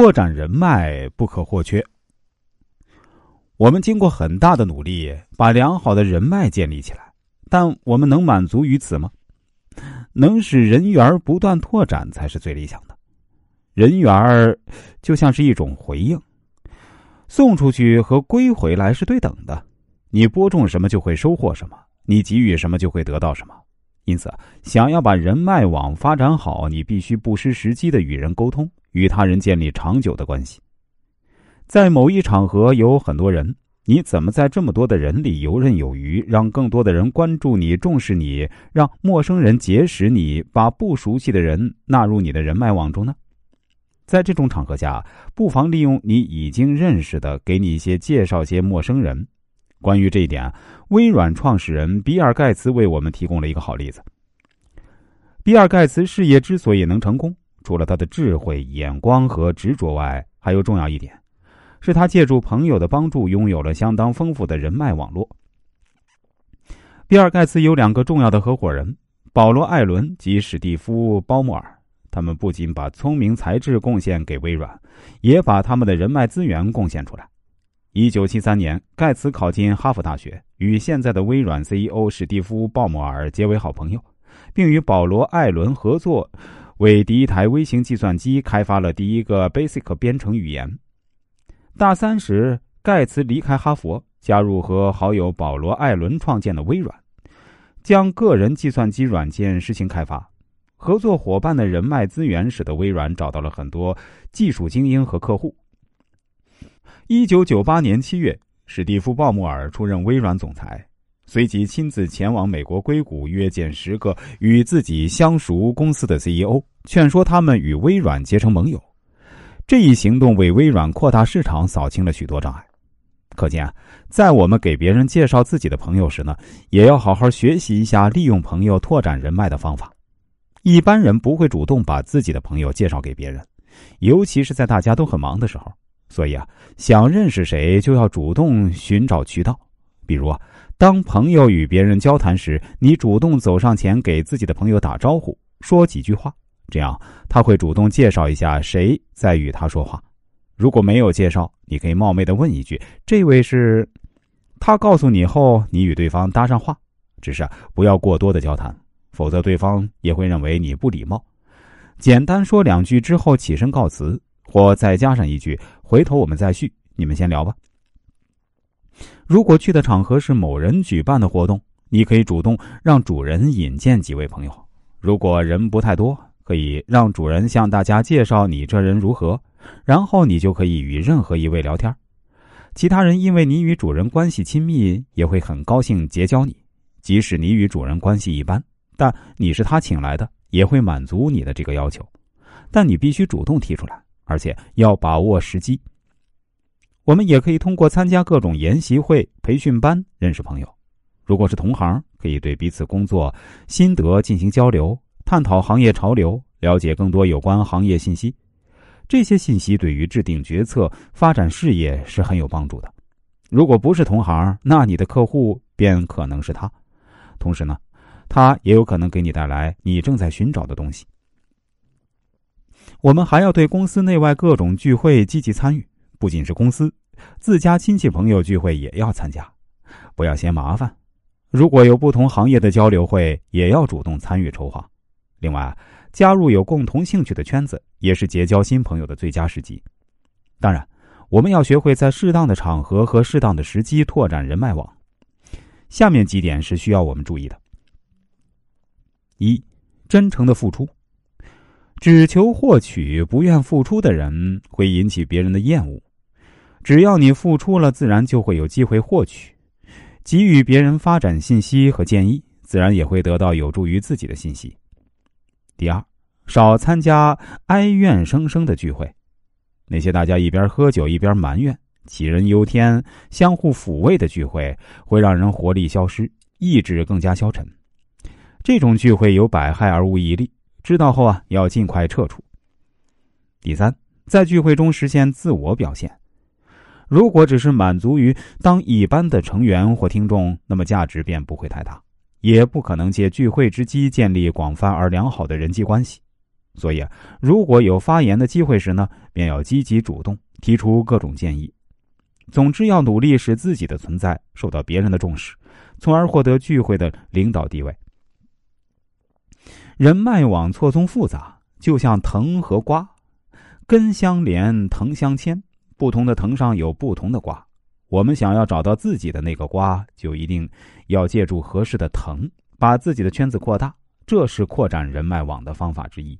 拓展人脉不可或缺。我们经过很大的努力，把良好的人脉建立起来，但我们能满足于此吗？能使人缘不断拓展才是最理想的。人缘就像是一种回应，送出去和归回来是对等的。你播种什么就会收获什么，你给予什么就会得到什么。因此，想要把人脉网发展好，你必须不失时机的与人沟通，与他人建立长久的关系。在某一场合有很多人，你怎么在这么多的人里游刃有余，让更多的人关注你、重视你，让陌生人结识你，把不熟悉的人纳入你的人脉网中呢？在这种场合下，不妨利用你已经认识的，给你一些介绍些陌生人。关于这一点，微软创始人比尔·盖茨为我们提供了一个好例子。比尔·盖茨事业之所以能成功，除了他的智慧、眼光和执着外，还有重要一点。是他借助朋友的帮助，拥有了相当丰富的人脉网络。比尔·盖茨有两个重要的合伙人：保罗·艾伦及史蒂夫·鲍默尔。他们不仅把聪明才智贡献给微软，也把他们的人脉资源贡献出来。一九七三年，盖茨考进哈佛大学，与现在的微软 CEO 史蒂夫·鲍默尔结为好朋友，并与保罗·艾伦合作，为第一台微型计算机开发了第一个 BASIC 编程语言。大三时，盖茨离开哈佛，加入和好友保罗·艾伦创建的微软，将个人计算机软件实行开发。合作伙伴的人脉资源使得微软找到了很多技术精英和客户。一九九八年七月，史蒂夫·鲍莫尔出任微软总裁，随即亲自前往美国硅谷，约见十个与自己相熟公司的 CEO，劝说他们与微软结成盟友。这一行动为微软扩大市场扫清了许多障碍。可见，在我们给别人介绍自己的朋友时呢，也要好好学习一下利用朋友拓展人脉的方法。一般人不会主动把自己的朋友介绍给别人，尤其是在大家都很忙的时候。所以啊，想认识谁就要主动寻找渠道。比如啊，当朋友与别人交谈时，你主动走上前给自己的朋友打招呼，说几句话。这样他会主动介绍一下谁在与他说话。如果没有介绍，你可以冒昧的问一句：“这位是？”他告诉你后，你与对方搭上话，只是不要过多的交谈，否则对方也会认为你不礼貌。简单说两句之后起身告辞，或再加上一句：“回头我们再续，你们先聊吧。”如果去的场合是某人举办的活动，你可以主动让主人引荐几位朋友。如果人不太多，可以让主人向大家介绍你这人如何，然后你就可以与任何一位聊天。其他人因为你与主人关系亲密，也会很高兴结交你。即使你与主人关系一般，但你是他请来的，也会满足你的这个要求。但你必须主动提出来，而且要把握时机。我们也可以通过参加各种研习会、培训班认识朋友。如果是同行，可以对彼此工作心得进行交流。探讨行业潮流，了解更多有关行业信息，这些信息对于制定决策、发展事业是很有帮助的。如果不是同行，那你的客户便可能是他，同时呢，他也有可能给你带来你正在寻找的东西。我们还要对公司内外各种聚会积极参与，不仅是公司，自家亲戚朋友聚会也要参加，不要嫌麻烦。如果有不同行业的交流会，也要主动参与筹划。另外，加入有共同兴趣的圈子也是结交新朋友的最佳时机。当然，我们要学会在适当的场合和适当的时机拓展人脉网。下面几点是需要我们注意的：一、真诚的付出。只求获取不愿付出的人会引起别人的厌恶。只要你付出了，自然就会有机会获取。给予别人发展信息和建议，自然也会得到有助于自己的信息。第二，少参加哀怨声声的聚会，那些大家一边喝酒一边埋怨、杞人忧天、相互抚慰的聚会，会让人活力消失，意志更加消沉。这种聚会有百害而无一利，知道后啊，要尽快撤出。第三，在聚会中实现自我表现。如果只是满足于当一般的成员或听众，那么价值便不会太大。也不可能借聚会之机建立广泛而良好的人际关系。所以，如果有发言的机会时呢，便要积极主动，提出各种建议。总之，要努力使自己的存在受到别人的重视，从而获得聚会的领导地位。人脉网错综复杂，就像藤和瓜，根相连，藤相牵，不同的藤上有不同的瓜。我们想要找到自己的那个瓜，就一定要借助合适的藤，把自己的圈子扩大。这是扩展人脉网的方法之一。